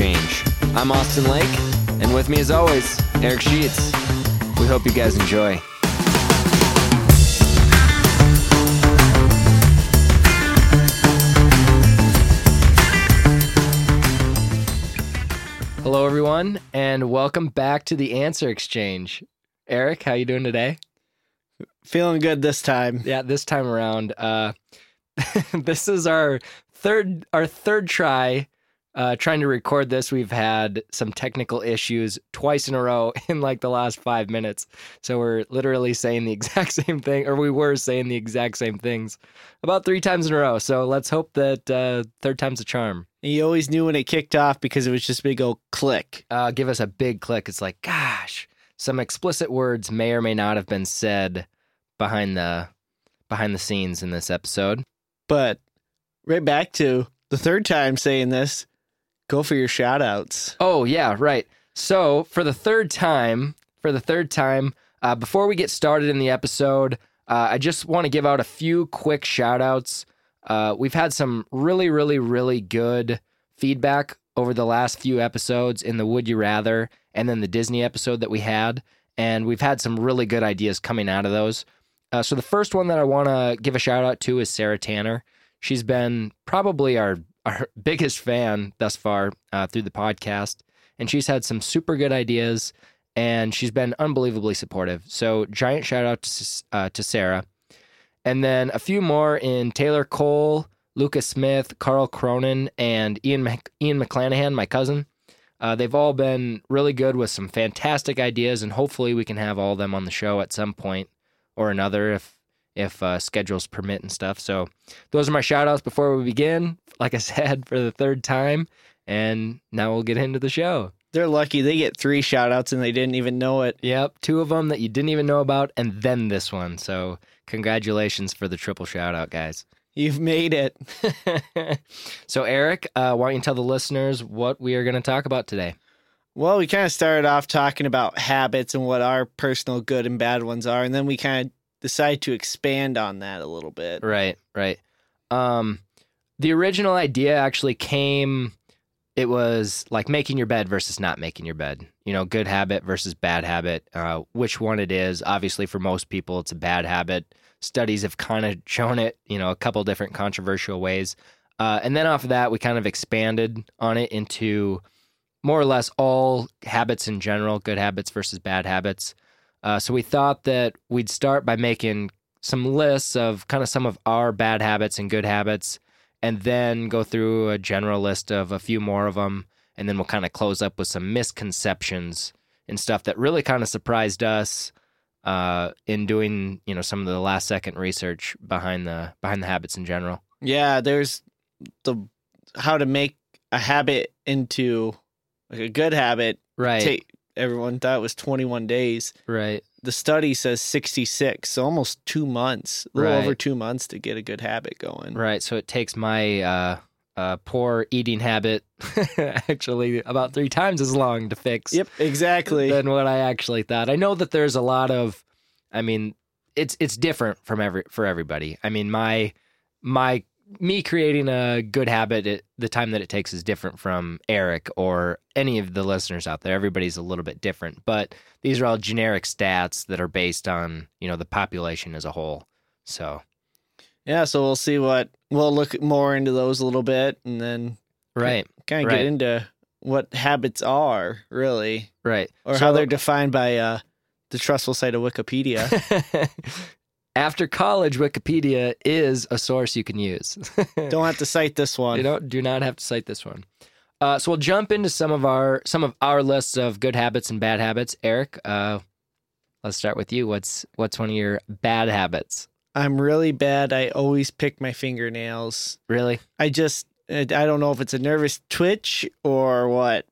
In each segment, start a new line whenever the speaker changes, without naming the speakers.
Exchange. I'm Austin Lake, and with me as always, Eric Sheets. We hope you guys enjoy. Hello, everyone, and welcome back to the Answer Exchange. Eric, how you doing today?
Feeling good this time.
Yeah, this time around, uh, this is our third our third try uh, trying to record this. We've had some technical issues twice in a row in like the last five minutes, so we're literally saying the exact same thing, or we were saying the exact same things about three times in a row. So let's hope that uh, third time's a charm.
You always knew when it kicked off because it was just big old click.
Uh, give us a big click. It's like, gosh, some explicit words may or may not have been said behind the behind the scenes in this episode.
But right back to the third time saying this, go for your shout outs.
Oh yeah, right. So for the third time, for the third time, uh, before we get started in the episode, uh, I just want to give out a few quick shout outs. Uh, we've had some really, really, really good feedback over the last few episodes in the Would You Rather and then the Disney episode that we had. And we've had some really good ideas coming out of those. Uh, so the first one that I want to give a shout out to is Sarah Tanner. She's been probably our our biggest fan thus far uh, through the podcast, and she's had some super good ideas, and she's been unbelievably supportive. So giant shout out to uh, to Sarah, and then a few more in Taylor Cole, Lucas Smith, Carl Cronin, and Ian Ian McClanahan, my cousin. Uh, they've all been really good with some fantastic ideas, and hopefully we can have all of them on the show at some point or another if if uh, schedules permit and stuff. So those are my shout outs before we begin. Like I said, for the third time. And now we'll get into the show.
They're lucky they get three shout outs and they didn't even know it.
Yep, two of them that you didn't even know about, and then this one. So congratulations for the triple shout out, guys.
You've made it.
so, Eric, uh, why don't you tell the listeners what we are going to talk about today?
Well, we kind of started off talking about habits and what our personal good and bad ones are, and then we kind of decided to expand on that a little bit.
Right, right. Um, the original idea actually came. It was like making your bed versus not making your bed. You know, good habit versus bad habit. Uh, which one it is? Obviously, for most people, it's a bad habit. Studies have kind of shown it. You know, a couple different controversial ways. Uh, and then off of that, we kind of expanded on it into more or less all habits in general, good habits versus bad habits. Uh, so we thought that we'd start by making some lists of kind of some of our bad habits and good habits, and then go through a general list of a few more of them, and then we'll kind of close up with some misconceptions and stuff that really kind of surprised us uh, in doing you know some of the last second research behind the behind the habits in general.
Yeah, there's the how to make a habit into like a good habit.
Right.
Take, everyone thought it was 21 days.
right.
The study says 66, so almost two months, a little
Right.
over two months to get a good habit going.
Right. So it takes my uh, uh, poor eating habit actually about three times as long to fix
Yep, exactly.
than what I actually thought. I know that there's a lot of, I mean, it's it's different from every for everybody. I mean, my my me creating a good habit, it, the time that it takes is different from Eric or any of the listeners out there. Everybody's a little bit different, but these are all generic stats that are based on you know the population as a whole. So
Yeah, so we'll see what we'll look more into those a little bit and then
right,
kind of
Right.
get into what habits are really
right.
or
So-
how they're defined by uh, the trustful site of Wikipedia.
After college, Wikipedia is a source you can use.
Don't have to cite this one.
you don't do not have to cite this one. Uh, so we'll jump into some of our some of our lists of good habits and bad habits. Eric, uh, let's start with you. What's what's one of your bad habits?
I'm really bad. I always pick my fingernails.
Really?
I just I don't know if it's a nervous twitch or what.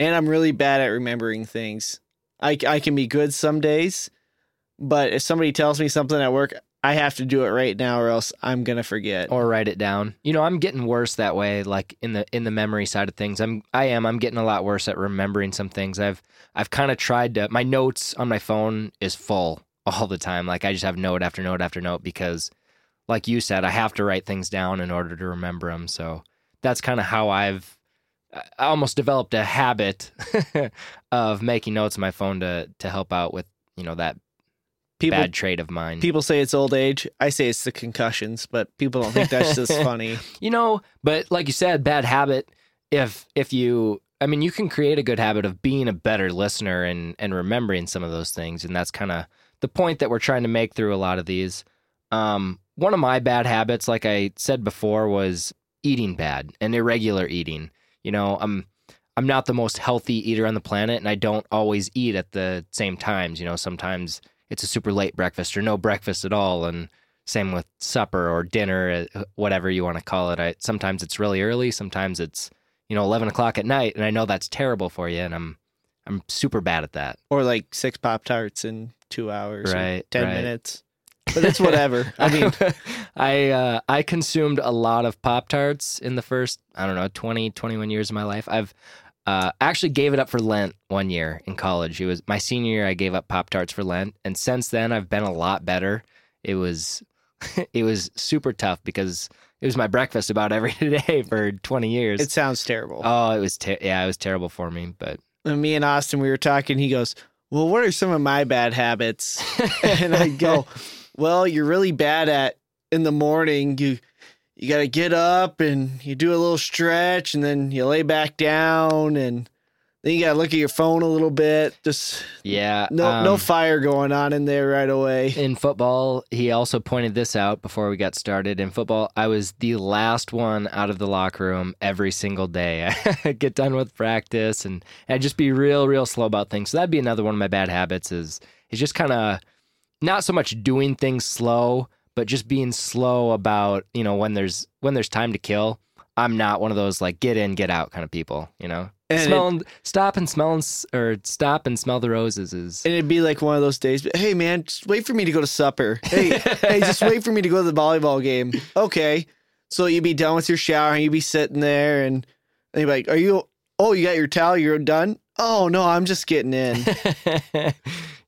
And I'm really bad at remembering things. I I can be good some days, but if somebody tells me something at work, I have to do it right now or else I'm going to forget.
Or write it down. You know, I'm getting worse that way. Like in the in the memory side of things, I'm I am I'm getting a lot worse at remembering some things. I've I've kind of tried to. My notes on my phone is full all the time. Like I just have note after note after note because, like you said, I have to write things down in order to remember them. So that's kind of how I've uh, I almost developed a habit of making notes on my phone to to help out with you know that
People
bad trait of mine.
people say it's old age. I say it's the concussions, but people don't think that's just funny.
you know, but like you said, bad habit. If if you, I mean, you can create a good habit of being a better listener and and remembering some of those things, and that's kind of the point that we're trying to make through a lot of these. Um, one of my bad habits, like I said before, was eating bad and irregular eating. You know, I'm I'm not the most healthy eater on the planet, and I don't always eat at the same times. You know, sometimes it's a super late breakfast or no breakfast at all, and same with supper or dinner, uh, whatever you want to call it. I, sometimes it's really early, sometimes it's you know eleven o'clock at night, and I know that's terrible for you, and I'm I'm super bad at that.
Or like six Pop Tarts in two hours, or
Right,
ten
right.
minutes. But it's whatever. I mean,
I uh, I consumed a lot of Pop Tarts in the first I don't know 20 21 years of my life. I've uh, actually gave it up for Lent one year in college. It was my senior year. I gave up Pop Tarts for Lent, and since then I've been a lot better. It was it was super tough because it was my breakfast about every day for twenty years.
it sounds terrible.
oh, it was ter- yeah, it was terrible for me. But
And me and Austin, we were talking. He goes, "Well, what are some of my bad habits?" and I go, "Well, you're really bad at in the morning. You you got to get up and you do a little stretch, and then you lay back down, and then you got to look at your phone a little bit. Just
yeah,
no no
um,
fire going on in there right away.
In football, he also pointed this out before we got started. In football, I was the last one out of the locker room every single day. I get done with practice and I'd just be real, real slow about things. So that'd be another one of my bad habits is is just kind of not so much doing things slow, but just being slow about, you know, when there's when there's time to kill. I'm not one of those like get in, get out kind of people, you know.
And
stop and smell and, or stop and smell the roses is
And it'd be like one of those days. Hey, man, just wait for me to go to supper. Hey, hey, just wait for me to go to the volleyball game. Okay. So you'd be done with your shower and you'd be sitting there and, you'd be like, Are you, oh, you got your towel? You're done? Oh, no, I'm just getting in.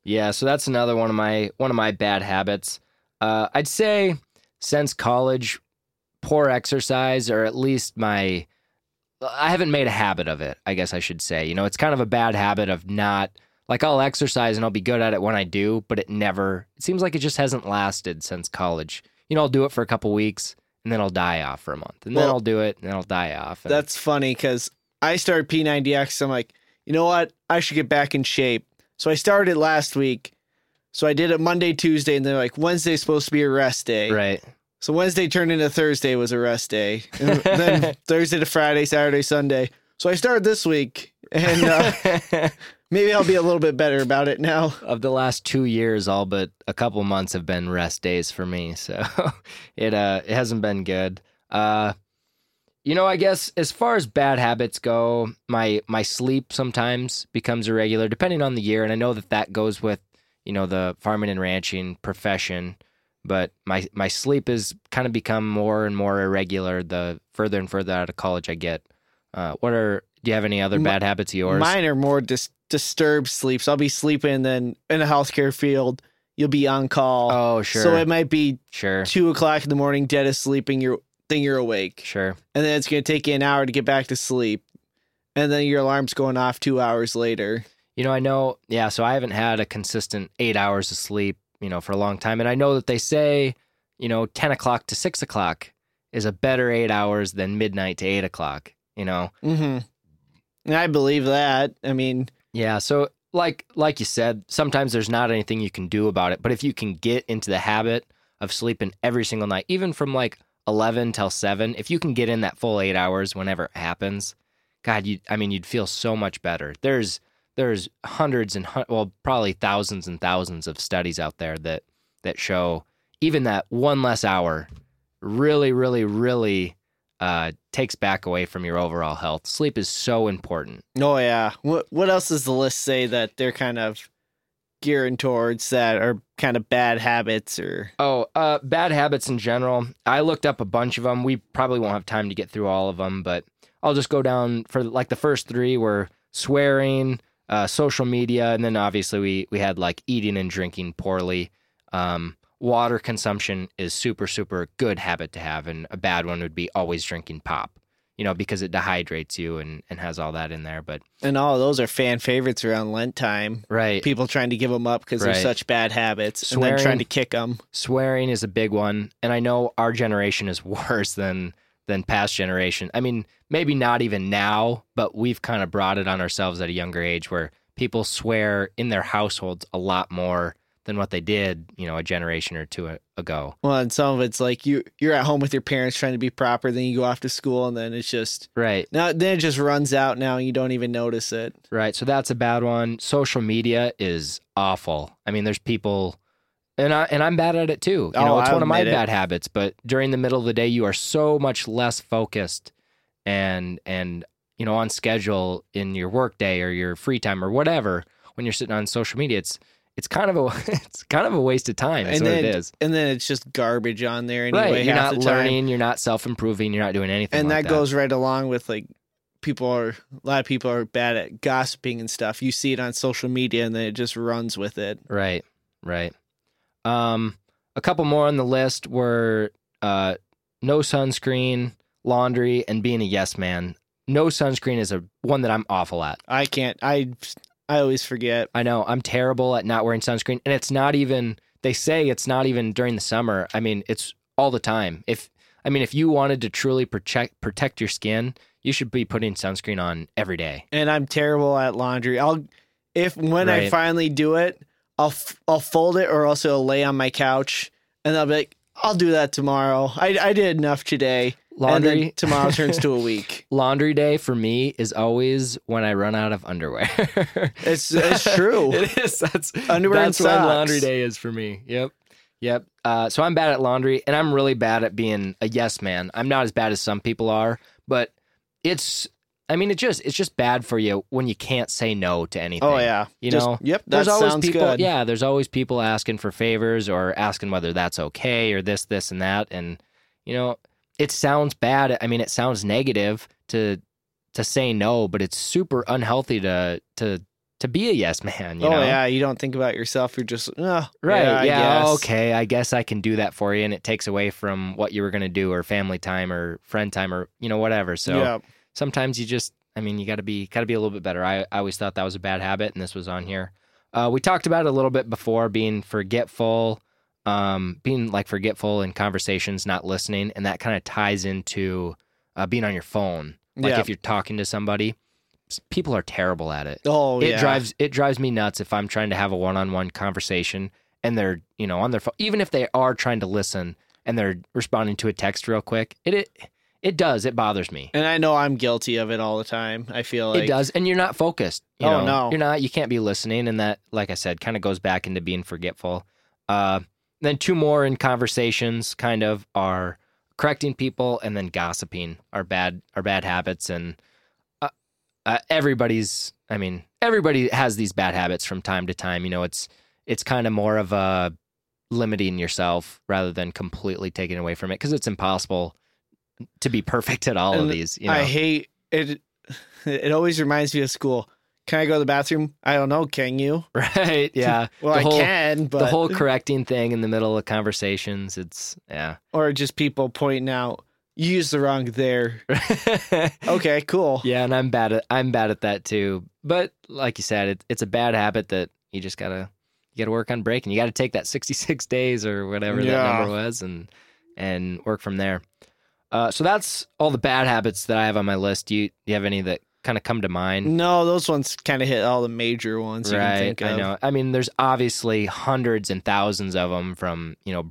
yeah, so that's another one of my one of my bad habits. Uh, I'd say since college, poor exercise, or at least my I haven't made a habit of it. I guess I should say. You know, it's kind of a bad habit of not like I'll exercise and I'll be good at it when I do, but it never. It seems like it just hasn't lasted since college. You know, I'll do it for a couple weeks and then I'll die off for a month, and then I'll do it and then I'll die off. And
That's funny because I started P90X. I'm like, you know what? I should get back in shape. So I started last week. So I did it Monday, Tuesday, and they're like, Wednesday's supposed to be a rest day.
right.
So Wednesday turned into Thursday was a rest day. And then Thursday to Friday, Saturday, Sunday. So I started this week, and uh, maybe I'll be a little bit better about it now.
of the last two years, all but a couple months have been rest days for me. So it uh it hasn't been good. Uh you know, I guess as far as bad habits go, my my sleep sometimes becomes irregular depending on the year, and I know that that goes with you know the farming and ranching profession. But my my sleep has kind of become more and more irregular the further and further out of college I get. Uh, what are do you have any other bad habits of yours?
Mine are more dis- disturbed sleeps. I'll be sleeping, then in a healthcare field, you'll be on call.
oh, sure,
So it might be
sure,
two o'clock in the morning, dead asleep, and you're then you're awake,
sure.
and then it's gonna take you an hour to get back to sleep, and then your alarm's going off two hours later.
You know, I know, yeah, so I haven't had a consistent eight hours of sleep, you know, for a long time. And I know that they say, you know, 10 o'clock to 6 o'clock is a better eight hours than midnight to 8 o'clock, you know?
Mm-hmm. And I believe that. I mean,
Yeah, so like like you said, sometimes there's not anything you can do about it, but if you can get into the habit of sleeping every single night, even from like 11 till 7, if you can get in that full 8 hours whenever it happens, god, you I mean you'd feel so much better. There's there's hundreds and well, probably thousands and thousands of studies out there that that show even that one less hour really really really uh, takes back away from your overall health. Sleep is so important.
oh yeah. What what else does the list say that they're kind of gearing towards that are kind of bad habits or
Oh, uh, bad habits in general. I looked up a bunch of them. We probably won't have time to get through all of them, but I'll just go down for like the first three were swearing, uh, social media, and then obviously we we had like eating and drinking poorly. Um, water consumption is super super good habit to have, and a bad one would be always drinking pop. you know, because it dehydrates you and, and has all that in there. But
And all of those are fan favorites around Lent time.
right,
People trying to give them up because
Right.
they're such bad habits, and then trying to kick them.
swearing is a big one, and I know our generation is worse than than past generation. I mean, maybe not even now, but we've kind of brought it on ourselves at a younger age where people swear in their households a lot more than what they did, you know, a generation or two ago.
Well, and some of it's like you you're at home with your parents trying to be proper, then you go off to school, and then it's just
Right.
now then it just runs out now, and you don't even notice it.
Right. So that's a bad one. Social media is awful. I mean, there's people and I and I'm bad at it too. You
Oh,
know, it's
I
one of my
it.
bad habits, but during the middle of the day you are so much less focused and and you know, on schedule in your work day or your free time or whatever when you're sitting on social media. It's it's kind of a it's kind of a waste of time. Is
and then
it is.
and then it's just garbage on there anyway.
right. You're not learning, you're not self improving, you're not doing anything.
and
like
that, goes right along with like people are a lot of people are bad at gossiping and stuff. You see it on social media, and then it just runs with it.
Right, right. Um, a couple more on the list were uh, no sunscreen, laundry, and being a yes man. No sunscreen is a one that I'm awful at.
I can't. I I always forget.
I know I'm terrible at not wearing sunscreen, and it's not even. They say it's not even during the summer. I mean, it's all the time. If I mean, if you wanted to truly protect protect your skin, you should be putting sunscreen on every day.
and I'm terrible at laundry. I'll if when I finally do it, I'll I'll fold it or else it'll lay on my couch, and I'll be like, I'll do that tomorrow. I I did enough today.
Laundry
tomorrow turns to a week.
laundry day for me is always when I run out of underwear.
It's it's true.
it is. That's
Underwear and
that's when laundry day is for me. Yep. Yep. Uh, so I'm bad at laundry, and I'm really bad at being a yes man. I'm not as bad as some people are, but it's. I mean, it just it's just bad for you when you can't say no to anything.
Oh yeah,
You
Just-
know,
Yep, that
there's always
sounds
people.
good.
Yeah, there's always people asking for favors or asking whether that's okay or this, this, and that, and you know, it sounds bad. I mean, it sounds negative to to say no, but it's super unhealthy to to to be a yes man. You
oh
know?
yeah, you don't think about yourself. You're just oh,
Right.
Yeah,
Yeah.
I
okay. I guess I can do that for you. And it takes away from what you were going to do or family time or friend time or, you know, whatever. So
yeah.
Sometimes you just, I mean, you got to be, got to be a little bit better. I, I always thought that was a bad habit and this was on here. Uh, we talked about it a little bit before being forgetful, um, being like forgetful in conversations, not listening. And that kind of ties into uh, being on your phone. Like
Yeah.
if you're talking to somebody, people are terrible at it
Oh
it
yeah.
drives it drives me nuts if I'm trying to have a one-on-one conversation and they're you know on their phone even if they are trying to listen and they're responding to a text real quick it it, it does. It bothers me.
And I know I'm guilty of it all the time. I feel like.
it does. And you're not focused you
Oh,
know?
no.
you're not you can't be listening and that like I said kind of goes back into being forgetful. Uh then two more in conversations kind of are correcting people and then gossiping are bad are bad habits. And uh, uh, everybody's i mean everybody has these bad habits from time to time you know? It's it's kind of more of a limiting yourself rather than completely taking away from it because it's impossible to be perfect at all of these you know
I hate it. It always reminds me of school. Can I go to the bathroom? I don't know. Can you?
right yeah
Well,
The
I
whole-
can, but
the whole correcting thing in the middle of conversations it's yeah
or just people pointing out you used the wrong there. Okay, cool.
yeah and i'm bad at i'm bad at that too but like you said it, it's a bad habit that you just gotta you gotta work on breaking you gotta take that 66 days or whatever that number was and and work from there uh, so that's all the bad habits that i have on my list. Do you, do you have any that kind of come to mind?
No, those ones kind of hit all the major ones you can
right
think of.
i know. I mean there's obviously hundreds and thousands of them from you know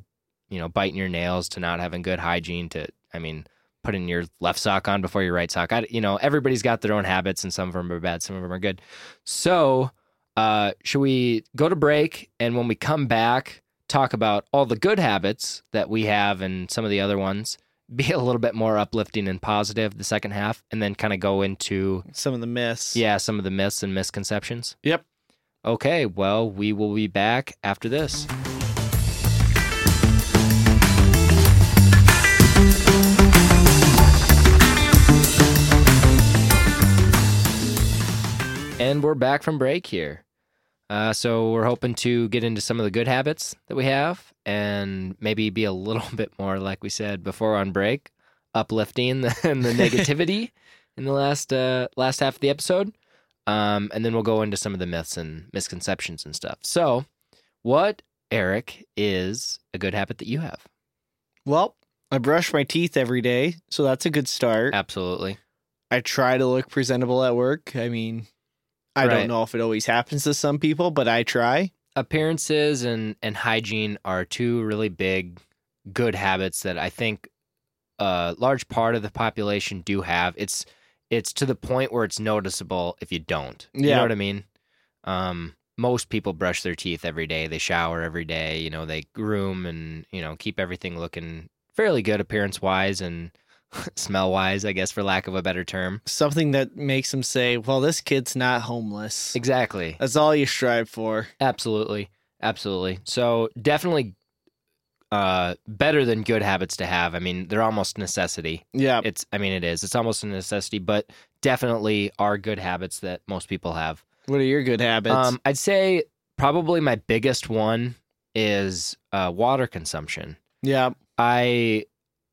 you know biting your nails to not having good hygiene to i mean putting your left sock on before your right sock. I, you know everybody's got their own habits and some of them are bad some of them are good. So uh should we go to break and when we come back talk about all the good habits that we have and some of the other ones be a little bit more uplifting and positive the second half and then kind of go into
Some of the myths.
yeah, some of the myths and misconceptions.
Yep.
Okay, well, we will be back after this. And we're back from break here. Uh, so we're hoping to get into some of the good habits that we have and maybe be a little bit more, like we said before on break, uplifting than the negativity in the last uh, last half of the episode. Um, and then we'll go into some of the myths and misconceptions and stuff. So, what Eric is a good habit that you have?
Well, I brush my teeth every day, so that's a good start.
Absolutely.
I try to look presentable at work. I mean, I
Right.
don't know if it always happens to some people, but I try.
appearances and and hygiene are two really big good habits that I think a large part of the population do have. It's it's to the point where it's noticeable if you don't. You
Yeah.
know what I mean? Um most people brush their teeth every day. They shower every day, you know, they groom and, you know, keep everything looking fairly good appearance wise and smell wise, I guess for lack of a better term.
Something that makes them say, well, this kid's not homeless.
Exactly.
That's all you strive for.
Absolutely. Absolutely. So definitely uh better than good habits to have. I mean, they're almost necessity.
Yeah.
It's I mean it is. It's almost a necessity, but definitely are good habits that most people have.
What are your good habits?
Um I'd say probably my biggest one is uh water consumption.
yeah.
I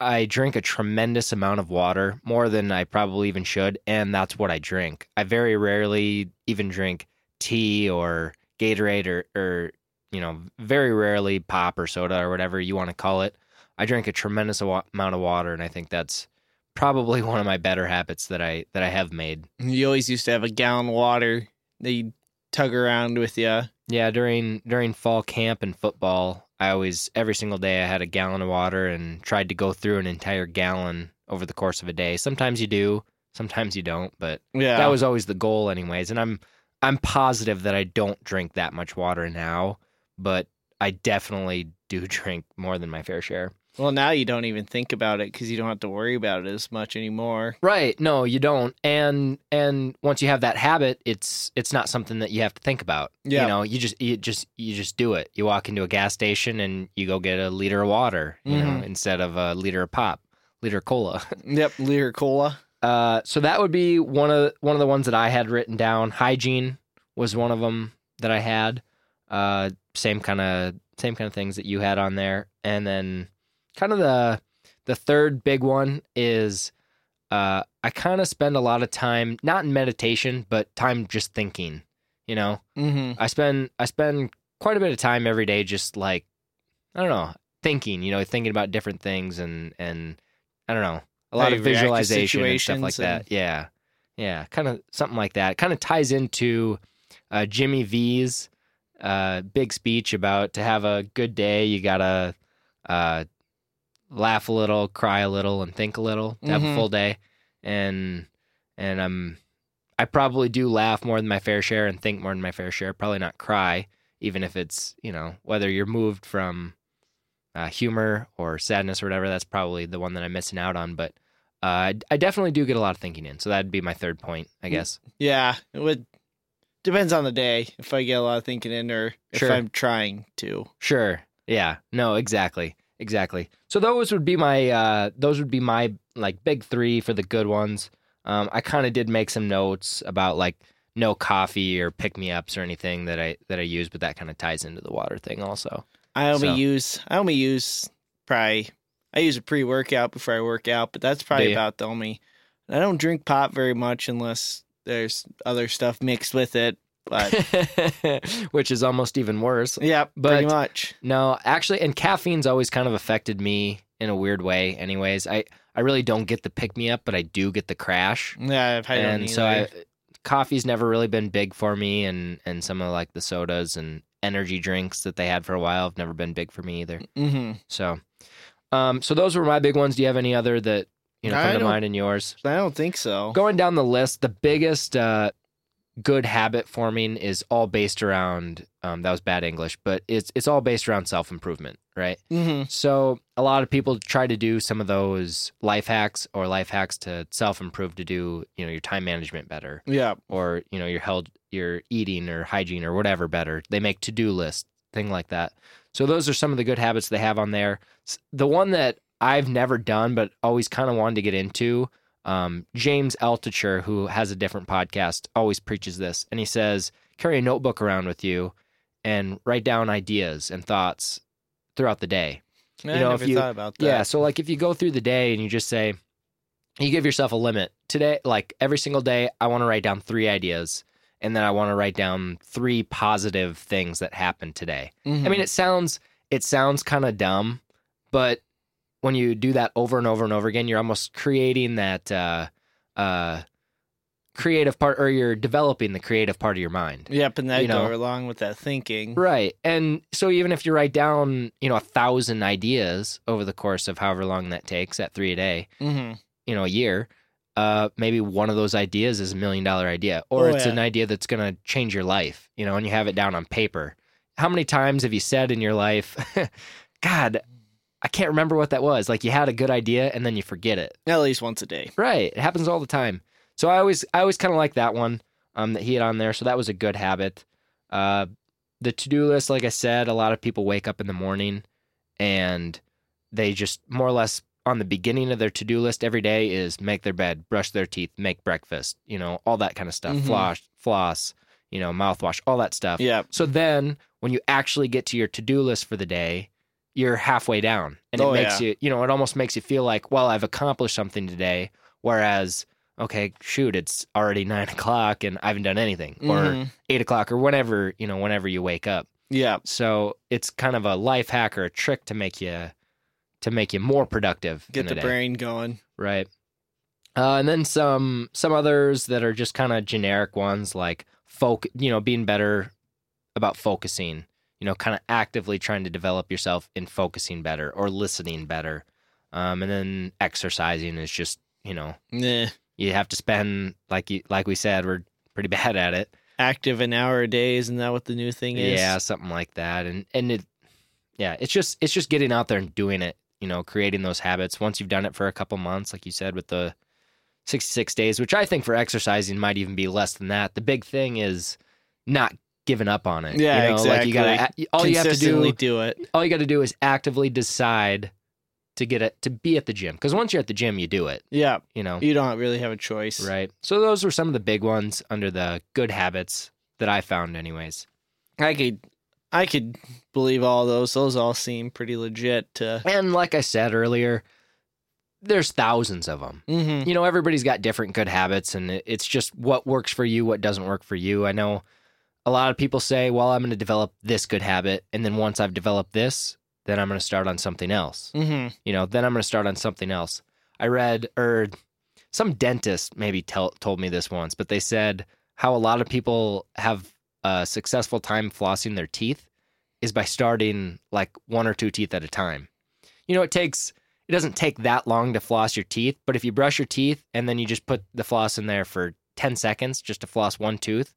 I drink a tremendous amount of water, more than I probably even should, and that's what I drink. I very rarely even drink tea or Gatorade or or you know, very rarely pop or soda or whatever you want to call it. I drink a tremendous amount of water and I think that's probably one of my better habits that I that I have made.
You always used to have a gallon of water that you tug around with you.
Yeah, during during fall camp and football, I always every single day I had a gallon of water and tried to go through an entire gallon over the course of a day. Sometimes you do, sometimes you don't, but
Yeah.
that was always the goal anyways. And I'm I'm positive that I don't drink that much water now, but I definitely do drink more than my fair share.
Well, now you don't even think about it because you don't have to worry about it as much anymore.
Right. No, you don't. And and once you have that habit, it's it's not something that you have to think about.
Yeah.
You know, you just you just you just do it. You walk into a gas station and you go get a liter of water, you know,
Mhm.
instead of a liter of pop, liter of cola.
Yep. Liter cola.
Uh, so that would be one of one of the ones that I had written down. Hygiene was one of them that I had. Uh, same kind of same kind of things that you had on there, and then kind of the the third big one is uh, I kind of spend a lot of time not in meditation, but time just thinking. You know,
Mm-hmm.
I spend I spend quite a bit of time every day just like I don't know thinking. You know, thinking about different things and and I don't know a lot of visualization and stuff like
and-
that. Yeah, yeah, kind of something like that. Kind of ties into uh, Jimmy V's uh, big speech about to have a good day, you gotta uh, laugh a little, cry a little, and think a little to have a
Mhm.
full day. And and I'm I probably do laugh more than my fair share and think more than my fair share. Probably not cry, even if it's you know whether you're moved from uh, humor or sadness or whatever. That's probably the one that I'm missing out on. But uh, I, I definitely do get a lot of thinking in, so that'd be my third point, I
Mm.
guess.
Yeah. It would depends on the day if I get a lot of thinking in or if
Sure.
I'm trying to.
Sure. Yeah. No. Exactly. Exactly. So those would be my uh, those would be my like big three for the good ones. Um, I kind of did make some notes about like no coffee or pick me ups or anything that I that I use, but that kind of ties into the water thing also.
I only
So-
use I only use probably I use a pre workout before I work out, but that's probably about the only I don't drink pop very much unless there's other stuff mixed with it. But
Which is almost even worse.
yeah, pretty
But-
much.
No, actually, and caffeine's always kind of affected me in a weird way. Anyways, I I really don't get the pick me up, but I do get the crash.
Yeah, I don't
and so I, coffee's never really been big for me, and and some of like the sodas and energy drinks that they had for a while have never been big for me either.
hmm
So, um, so those were my big ones. Do you have any other that you know
I
come to
don't-
mind in yours?
I don't think so.
Going down the list, the biggest uh, good habit forming is all based around. Um, that was bad English, but it's it's all based around self improvement, right?
hmm
So a lot of people try to do some of those life hacks or life hacks to self improve to do you know your time management better
Yeah.
or you know your held your eating or hygiene or whatever better. They make to do lists, thing like that. So those are some of the good habits they have on there. The one that I've never done but always kind of wanted to get into, um, James Altucher, who has a different podcast, always preaches this, and he says carry a notebook around with you and write down ideas and thoughts throughout the day.
I
know, if
never
you-
thought about that.
Yeah. So like if you go through the day and you just say, you give yourself a limit today. Like every single day, I want to write down three ideas, and then I want to write down three positive things that happened today. I
Mm-hmm.
mean, it sounds it sounds kind of dumb, but when you do that over and over and over again, you're almost creating that uh, uh, creative part, or you're developing the creative part of your mind.
Yep, and that
you know.
go along with that thinking.
Right. And so even if you write down, you know, a thousand ideas over the course of however long that takes, at three a day,
Mm-hmm.
you know, a year, uh, maybe one of those ideas is a million dollar idea, or
Oh,
it's
yeah.
an idea that's going to change your life, you know, and you have it down on paper. How many times have you said in your life, God, I can't remember what that was? Like you had a good idea and then you forget it.
At least once a day.
Right. It happens all the time. So I always I always kind of like that one um, that he had on there. So that was a good habit. Uh, the to do list, like I said, a lot of people wake up in the morning and they just more or less on the beginning of their to do list every day is make their bed, brush their teeth, make breakfast, you know, all that kind of stuff.
Mhm.
Floss, floss, you know, mouthwash, all that stuff.
Yeah.
So then when you actually get to your to do list for the day, you're halfway down. And it
Oh,
makes
yeah.
you, you know, it almost makes you feel like, well, I've accomplished something today. Whereas, okay, shoot, it's already nine o'clock and I haven't done anything, or
Mhm.
eight o'clock, or whenever, you know, whenever you wake up.
yeah.
So it's kind of a life hack or a trick to make you to make you more productive.
Get
in
the
day.
brain going.
Right. Uh, and then some some others that are just kind of generic ones like folk, you know, being better about focusing, you know, kind of actively trying to develop yourself in focusing better or listening better. Um, and then exercising is just, you know,
Nah.
you have to spend like you like we said, we're pretty bad at it.
Active an hour a day, isn't that what the new thing is?
Yeah, something like that. And and it yeah, it's just it's just getting out there and doing it, you know, creating those habits. Once you've done it for a couple months, like you said, with the 66 days, which I think for exercising might even be less than that. The big thing is not giving up on it.
Yeah,
you know, like you gotta all you have to do
do it.
all you gotta do is actively decide to get it to be at the gym. Because once you're at the gym, you do it,
Yeah.
you know.
You don't really have a choice.
Right. So those were some of the big ones under the good habits that I found anyways.
I could I could believe all those. Those all seem pretty legit to
And like I said earlier, there's thousands of them.
mm-hmm.
You know, everybody's got different good habits, and it's just what works for you, what doesn't work for you. I know a lot of people say, well, I'm going to develop this good habit. And then once I've developed this, then I'm going to start on something else.
Mm-hmm.
You know, then I'm going to start on something else. I read, or some dentist maybe tell, told me this once, but they said how a lot of people have a successful time flossing their teeth is by starting like one or two teeth at a time. You know, it takes, it doesn't take that long to floss your teeth, but if you brush your teeth and then you just put the floss in there for 10 seconds just to floss one tooth,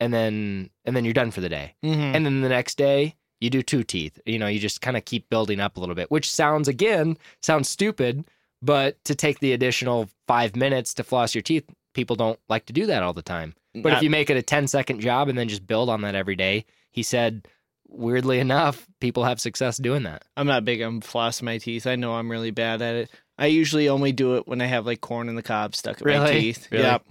and then, and then you're done for the day.
Mm-hmm.
And then the next day, you do two teeth. You know, you just kind of keep building up a little bit, which sounds, again, sounds stupid, but to take the additional five minutes to floss your teeth, people don't like to do that all the time. But if you make it a 10 second job and then just build on that every day, he said, weirdly enough, people have success doing that.
I'm not big on flossing my teeth. I know I'm really bad at it. I usually only do it when I have like corn in the cob stuck in my teeth.
Really?
Yep.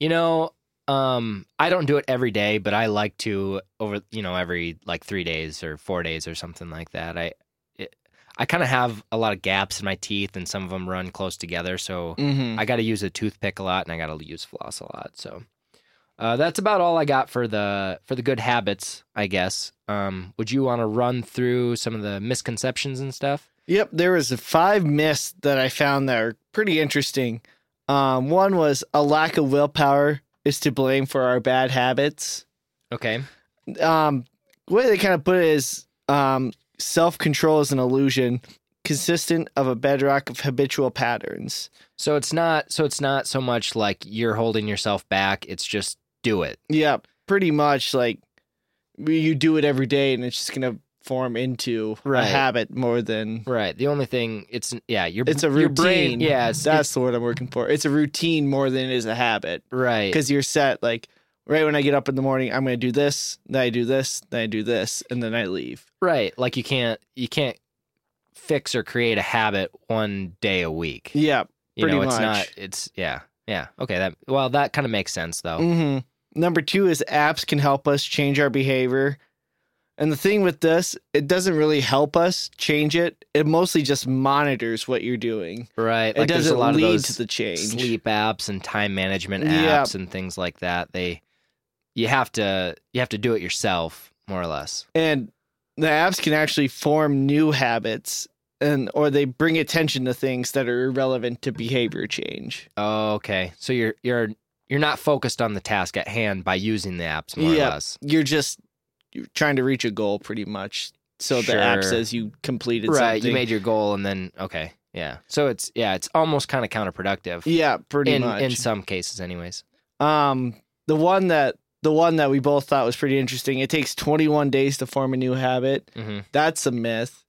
You know, um, I don't do it every day, but I like to over, you know, every like three days or four days or something like that. I, it, I kind of have a lot of gaps in my teeth, and some of them run close together, so
Mm-hmm.
I got to use a toothpick a lot, and I got to use floss a lot. So uh, that's about all I got for the for the good habits, I guess. Um, would you want to run through some of the misconceptions and stuff?
Yep, there was five myths that I found that are pretty interesting. Um, one was a lack of willpower is to blame for our bad habits.
Okay.
Um, the way they kind of put it is um, self control is an illusion consistent of a bedrock of habitual patterns.
So it's not so it's not so much like you're holding yourself back. It's just do it.
Yeah, pretty much like you do it every day and it's just going to form into
Right.
a habit more than
Right. The only thing it's yeah, your
it's a routine.
brain. Yeah, it's,
that's the word I'm working for. It's a routine more than it is a habit.
right.
because you're set like right when I get up in the morning, I'm going to do this, then I do this, then I do this, and then I leave.
Right. Like you can't you can't fix or create a habit one day a week.
Yeah.
You
pretty
know, it's
much.
not it's yeah. Yeah. Okay, that well that kind of makes sense though.
hmm Number two is apps can help us change our behavior. And the thing with this, it doesn't really help us change it. It mostly just monitors what you're doing.
Right.
it
there's
doesn't
a lot
lead
of those
to the change.
sleep apps and time management apps and things like that. They you have to you have to do it yourself, more or less.
And the apps can actually form new habits and or they bring attention to things that are irrelevant to behavior change.
Oh, okay. So you're you're you're not focused on the task at hand by using the apps more
Yeah.
or less.
You're just you're trying to reach a goal pretty much. So the app says you completed
Right.
something.
You made your goal and then okay. Yeah. So it's yeah, it's almost kind of counterproductive.
yeah, pretty
in
much.
in some cases anyways.
Um, the one that the one that we both thought was pretty interesting. It takes 21 days to form a new habit.
Mhm.
That's a myth.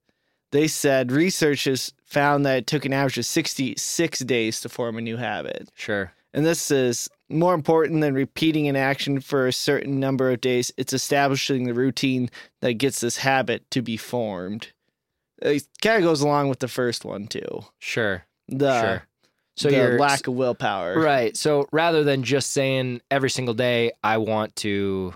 They said researchers found that it took an average of 66 days to form a new habit.
Sure.
And this is more important than repeating an action for a certain number of days. It's establishing the routine that gets this habit to be formed. Uh, it kind of goes along with the first one too.
Sure.
The,
sure. So
the
you're
lack of willpower.
Right. So rather than just saying every single day I want to,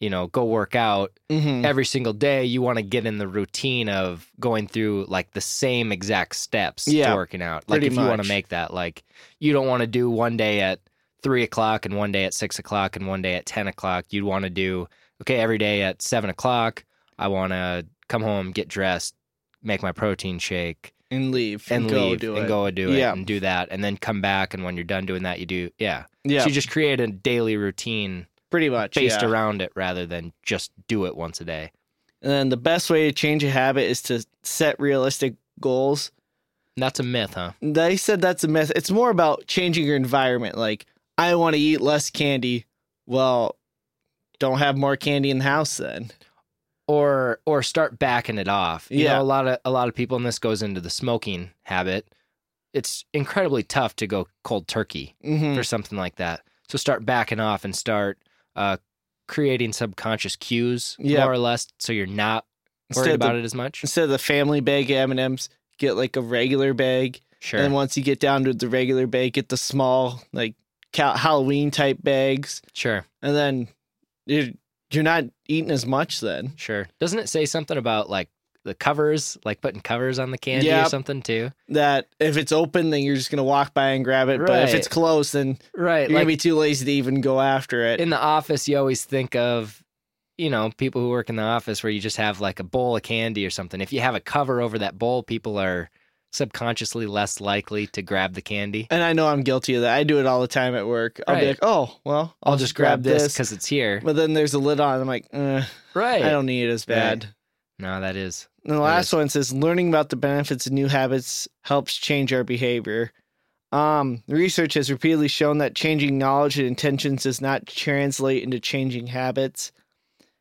you know, go work out,
Mhm.
every single day you want to get in the routine of going through like the same exact steps
Yeah,
to working out. Like if you want to make that, like you don't want to do one day at three o'clock and one day at six o'clock and one day at ten o'clock. You'd want to do okay every day at seven o'clock. I want to come home, get dressed, make my protein shake,
And leave.
and,
go
leave
do
and
it.
go do it
Yeah.
and do that, and then come back. And when you're done doing that, you do yeah.
Yeah.
So you just create a daily routine
pretty much.
based
yeah.
around it rather than just do it once a day.
And then the best way to change a habit is to set realistic goals.
That's a myth, huh?
They said that's a myth. It's more about changing your environment. Like, I want to eat less candy. Well, don't have more candy in the house then.
or or start backing it off. You
Yeah.
know, a lot of a lot of people, and this goes into the smoking habit. It's incredibly tough to go cold turkey
Mm-hmm.
for something like that. So start backing off and start uh, creating subconscious cues,
Yeah.
more or less, so you're not worried
Instead,
about
the,
it as much.
instead of the family bag of M&Ms, get like a regular bag.
Sure.
And once you get down to the regular bag, get the small, like Halloween type bags.
sure.
And then you're, you're not eating as much then.
Sure. Doesn't it say something about like the covers, like putting covers on the candy or something too?
That if it's open, then you're just to walk by and grab it. But if it's closed, then
Right.
you're
like
gonna be too lazy to even go after it.
in the office, you always think of, you know, people who work in the office where you just have like a bowl of candy or something. If you have a cover over that bowl, people are subconsciously less likely to grab the candy.
and I know I'm guilty of that. I do it all the time at work. I'll be like, oh, well,
I'll, just grab, this because it's here.
But then there's a lid on. I'm like, eh,
Right.
I don't need it as
Right. No, that is.
And the
That
last
is-
one says learning about the benefits of new habits helps change our behavior. Um, research has repeatedly shown that changing knowledge and intentions does not translate into changing habits.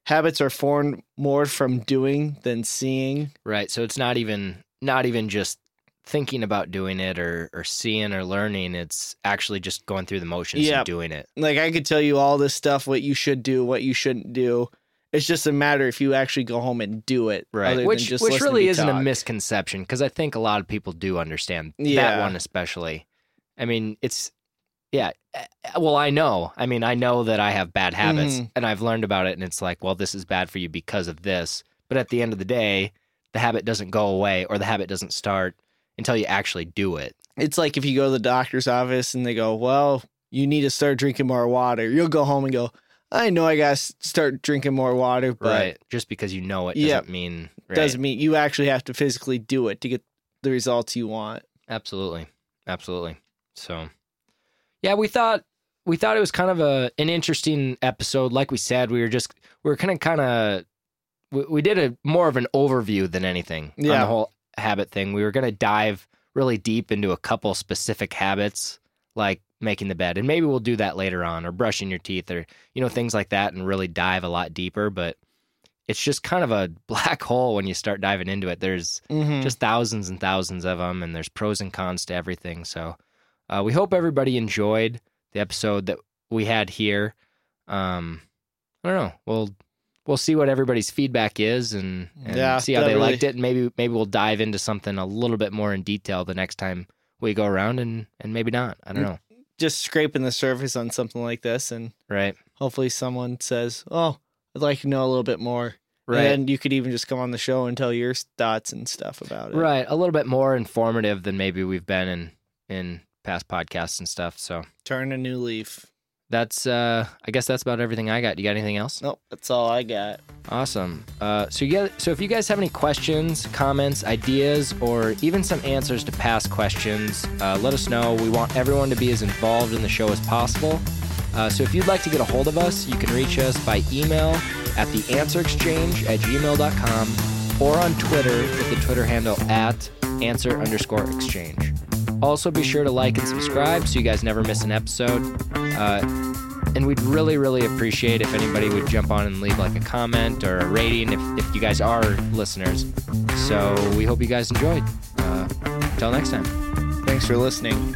Habits are formed more from doing than seeing.
Right. So it's not even not even just thinking about doing it or or seeing or learning. It's actually just going through the motions
Yep.
and doing it.
Like I could tell you all this stuff, what you should do, what you shouldn't do. It's just a matter if you actually go home and do it,
Right. Which
just
which really isn't a misconception because I think a lot of people do understand
Yeah.
that one especially. I mean, it's yeah. eh, Well, I know. I mean, I know that I have bad habits
Mhm.
and I've learned about it and it's like, well, this is bad for you because of this. But at the end of the day, the habit doesn't go away or the habit doesn't start until you actually do it.
It's like if you go to the doctor's office and they go, "Well, you need to start drinking more water." You'll go home and go, "I know I got to start drinking more water, but
right. Just because you know it doesn't
Yeah.
mean right.
doesn't mean you actually have to physically do it to get the results you want."
Absolutely. Absolutely. So yeah, we thought we thought it was kind of a an interesting episode. Like we said, we were just we were kind of kind of we, we did a more of an overview than anything on
Yeah.
the whole habit thing. We were going to dive really deep into a couple specific habits like making the bed and maybe we'll do that later on or brushing your teeth or you know things like that and really dive a lot deeper but it's just kind of a black hole when you start diving into it there's
Mm-hmm.
just thousands and thousands of them, and there's pros and cons to everything. So uh, we hope everybody enjoyed the episode that we had here. Um, I don't know. We'll we'll see what everybody's feedback is and, and
Yeah,
see how they
really-
liked it. And maybe maybe we'll dive into something a little bit more in detail the next time we go around, and and maybe not. I don't
Mm.
know.
Just scraping the surface on something like this, and
Right?
hopefully someone says, "Oh, I'd like to know a little bit more."
Right.
And you could even just come on the show and tell your thoughts and stuff about it.
Right. A little bit more informative than maybe we've been in in past podcasts and stuff. So
Turn a new leaf.
That's uh I guess that's about everything I got. You got anything else?
Nope, that's all I got.
Awesome. Uh, so you get, so if you guys have any questions, comments, ideas, or even some answers to past questions, uh, let us know. We want everyone to be as involved in the show as possible. Uh, so if you'd like to get a hold of us, you can reach us by email at the answer exchange at gmail.com or on Twitter with the Twitter handle at answer underscore exchange. Also, be sure to like and subscribe so you guys never miss an episode. Uh, and we'd really, really appreciate if anybody would jump on and leave like a comment or a rating if, if you guys are listeners. So we hope you guys enjoyed. Uh, until next time.
Thanks for listening.